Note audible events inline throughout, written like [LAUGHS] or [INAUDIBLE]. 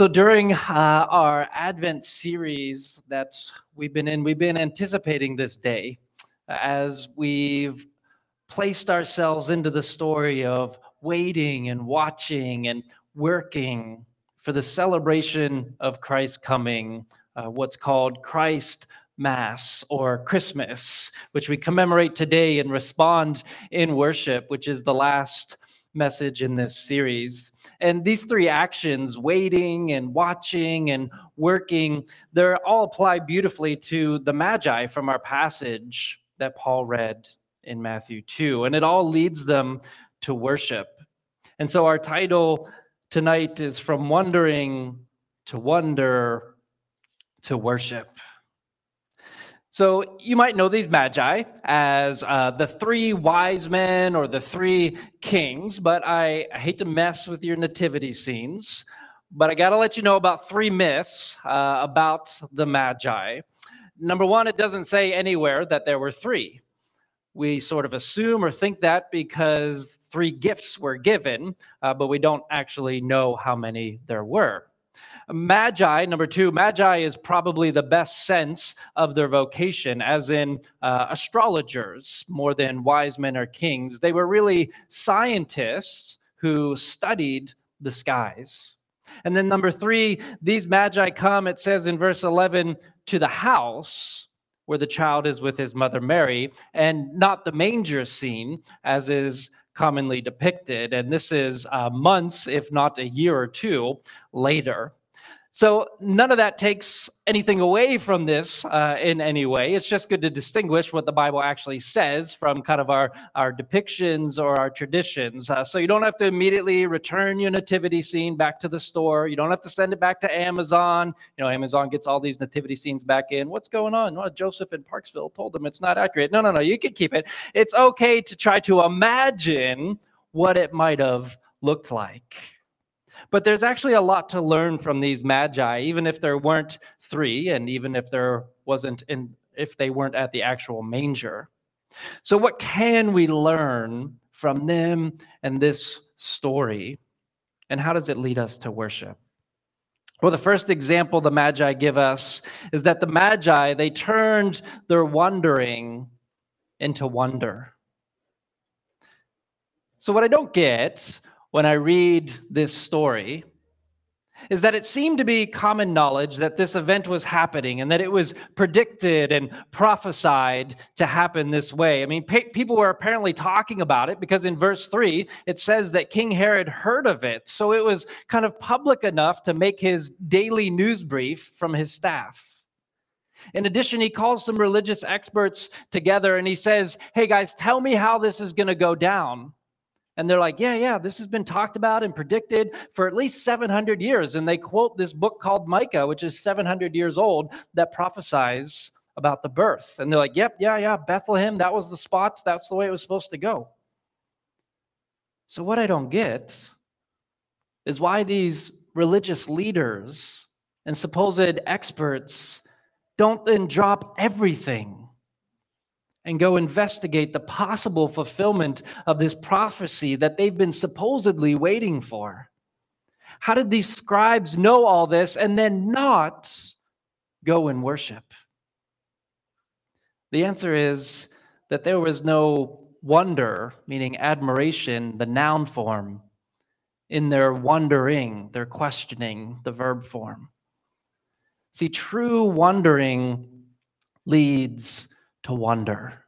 So during uh, our Advent series that we've been in, we've been anticipating this day as we've placed ourselves into the story of waiting and watching and working for the celebration of Christ's coming, uh, what's called Christ Mass or Christmas, which we commemorate today and respond in worship, which is the last message in this series. And these three actions, waiting and watching and working, they're all applied beautifully to the Magi from our passage that Paul read in Matthew 2. And it all leads them to worship. And so our title tonight is From Wondering to Wonder to Worship. So you might know these magi as uh, the three wise men or the three kings, but I, I hate to mess with your nativity scenes. But I got to let you know about three myths uh, about the magi. Number one, it doesn't say anywhere that there were three. We sort of assume or think that because three gifts were given, uh, but we don't actually know how many there were. Magi, number two, Magi is probably the best sense of their vocation, as in uh, astrologers more than wise men or kings. They were really scientists who studied the skies. And then number three, these magi come, it says in verse 11, to the house where the child is with his mother Mary, and not the manger scene, as is commonly depicted. And this is uh, months, if not a year or two later. So none of that takes anything away from this uh, in any way. It's just good to distinguish what the Bible actually says from kind of our, our depictions or our traditions. Uh, so you don't have to immediately return your nativity scene back to the store. You don't have to send it back to Amazon. You know, Amazon gets all these nativity scenes back in. What's going on? Well, Joseph in Parksville told them it's not accurate. No, no, no. You can keep it. It's okay to try to imagine what it might have looked like. But there's actually a lot to learn from these magi, even if there weren't three, and even if there wasn't in if they weren't at the actual manger. So, what can we learn from them and this story? And how does it lead us to worship? Well, the first example the Magi give us is that the Magi, they turned their wondering into wonder. So, what I don't get when I read this story is that it seemed to be common knowledge that this event was happening and that it was predicted and prophesied to happen this way. I mean, people were apparently talking about it because in verse 3, it says that King Herod heard of it. So it was kind of public enough to make his daily news brief from his staff. In addition, he calls some religious experts together and he says, Hey guys, tell me how this is going to go down. And they're like, yeah, yeah, this has been talked about and predicted for at least 700 years. And they quote this book called Micah, which is 700 years old, that prophesies about the birth. And they're like, yep, yeah, yeah, Bethlehem, that was the spot. That's the way it was supposed to go. So, what I don't get is why these religious leaders and supposed experts don't then drop everything and go investigate the possible fulfillment of this prophecy that they've been supposedly waiting for. How did these scribes know all this and then not go and worship? The answer is that there was no wonder, meaning admiration, the noun form, in their wondering, their questioning, the verb form. See, true wondering leads to wonder.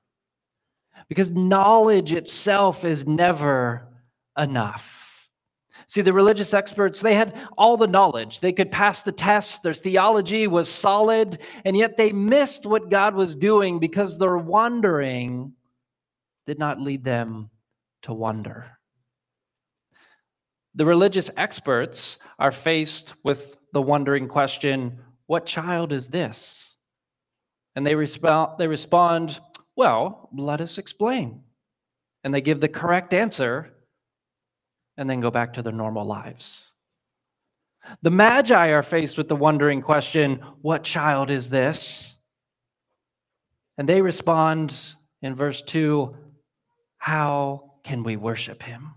Because knowledge itself is never enough. See, the religious experts, they had all the knowledge. They could pass the test, their theology was solid, and yet they missed what God was doing because their wondering did not lead them to wonder. The religious experts are faced with the wondering question what child is this? And they, respond, they respond, Well, let us explain. And they give the correct answer and then go back to their normal lives. The Magi are faced with the wondering question What child is this? And they respond in verse 2 How can we worship him?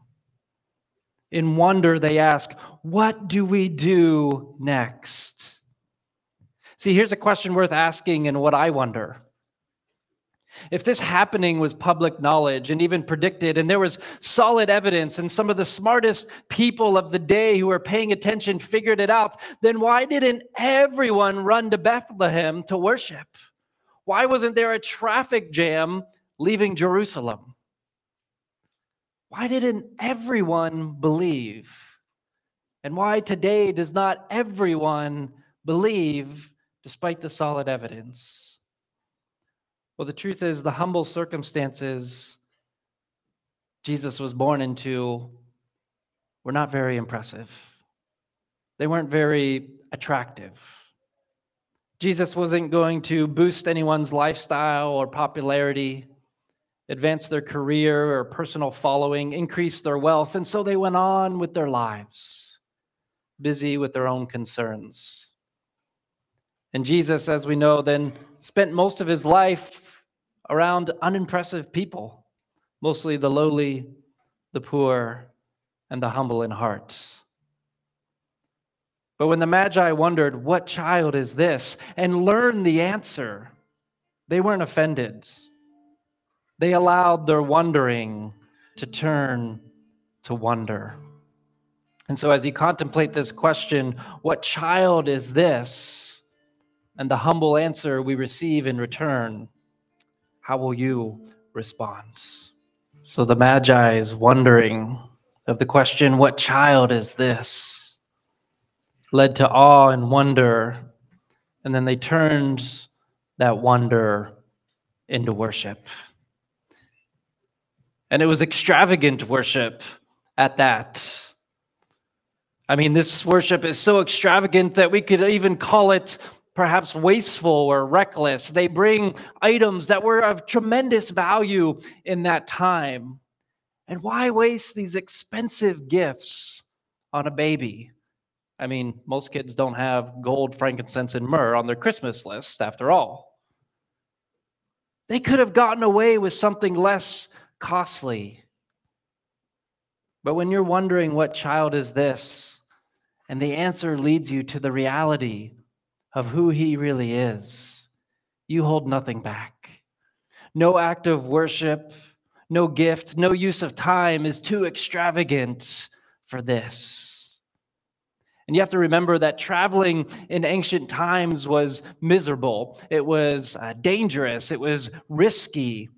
In wonder, they ask, What do we do next? See, here's a question worth asking, and what I wonder. If this happening was public knowledge and even predicted, and there was solid evidence, and some of the smartest people of the day who were paying attention figured it out, then why didn't everyone run to Bethlehem to worship? Why wasn't there a traffic jam leaving Jerusalem? Why didn't everyone believe? And why today does not everyone believe despite the solid evidence? Well, the truth is, the humble circumstances Jesus was born into were not very impressive. They weren't very attractive. Jesus wasn't going to boost anyone's lifestyle or popularity, advance their career or personal following, increase their wealth. And so they went on with their lives, busy with their own concerns. And Jesus, as we know, then spent most of his life around unimpressive people, mostly the lowly, the poor, and the humble in heart. But when the Magi wondered, What child is this? and learned the answer, they weren't offended. They allowed their wondering to turn to wonder. And so, as you contemplate this question, What child is this? And the humble answer we receive in return, how will you respond? So the Magi is wondering of the question, What child is this? led to awe and wonder. And then they turned that wonder into worship. And it was extravagant worship at that. I mean, this worship is so extravagant that we could even call it perhaps wasteful or reckless. They bring items that were of tremendous value in that time. And why waste these expensive gifts on a baby? I mean, most kids don't have gold, frankincense, and myrrh on their Christmas list, after all. They could have gotten away with something less costly. But when you're wondering what child is this, and the answer leads you to the reality of who he really is, you hold nothing back. No act of worship, no gift, no use of time is too extravagant for this. And you have to remember that traveling in ancient times was miserable, it was uh, dangerous, it was risky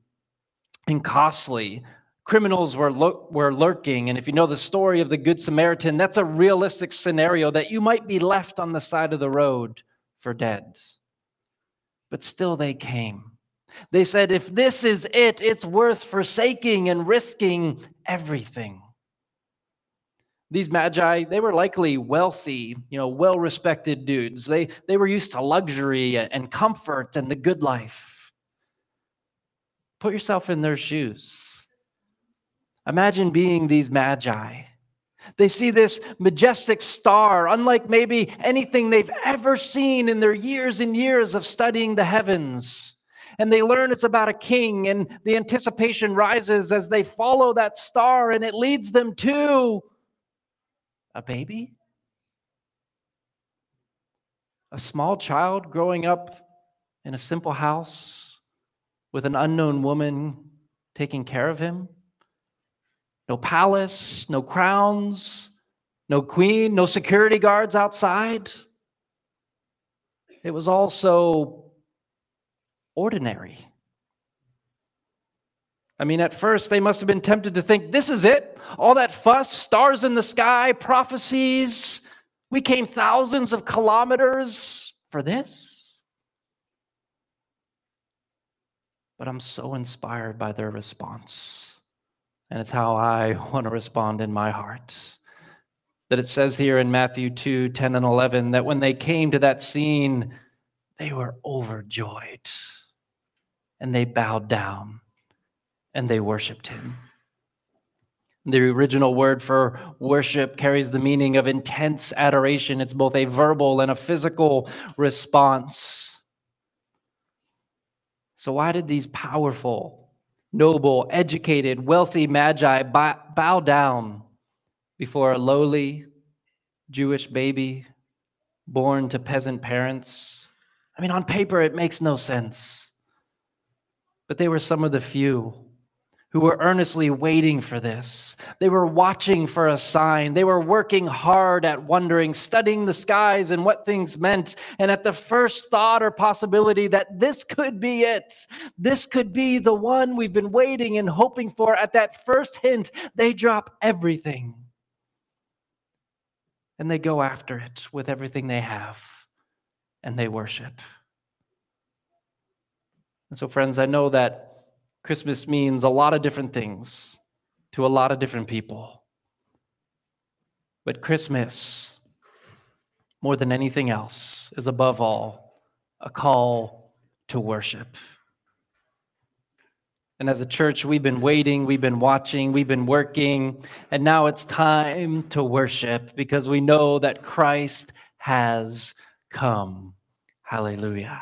and costly. Criminals were, lo- were lurking. And if you know the story of the Good Samaritan, that's a realistic scenario that you might be left on the side of the road for dead. But still they came. They said, if this is it, it's worth forsaking and risking everything. These magi, they were likely wealthy, you know, well respected dudes. They, they were used to luxury and comfort and the good life. Put yourself in their shoes. Imagine being these magi they see this majestic star, unlike maybe anything they've ever seen in their years and years of studying the heavens. And they learn it's about a king, and the anticipation rises as they follow that star, and it leads them to a baby. A small child growing up in a simple house with an unknown woman taking care of him. No palace, no crowns, no queen, no security guards outside. It was all so ordinary. I mean, at first they must have been tempted to think, this is it. All that fuss, stars in the sky, prophecies. We came thousands of kilometers for this. But I'm so inspired by their response. And it's how I [LAUGHS] want to respond in my heart. That it says here in Matthew 2 10 and 11 that when they came to that scene, they were overjoyed and they bowed down and they worshiped him. The original word for worship carries the meaning of intense adoration. It's both a verbal and a physical response. So, why did these powerful noble, educated, wealthy magi bow down before a lowly Jewish baby born to peasant parents. I mean, on paper, it makes no sense. But they were some of the few who were earnestly waiting for this. They were watching for a sign. They were working hard at wondering, studying the skies and what things meant. And at the first thought or possibility that this could be it, this could be the one we've been waiting and hoping for, at that first hint, they drop everything and they go after it with everything they have and they worship. And so, friends, I know that Christmas means a lot of different things to a lot of different people. But Christmas, more than anything else, is above all a call to worship. And as a church, we've been waiting, we've been watching, we've been working, and now it's time to worship because we know that Christ has come. Hallelujah.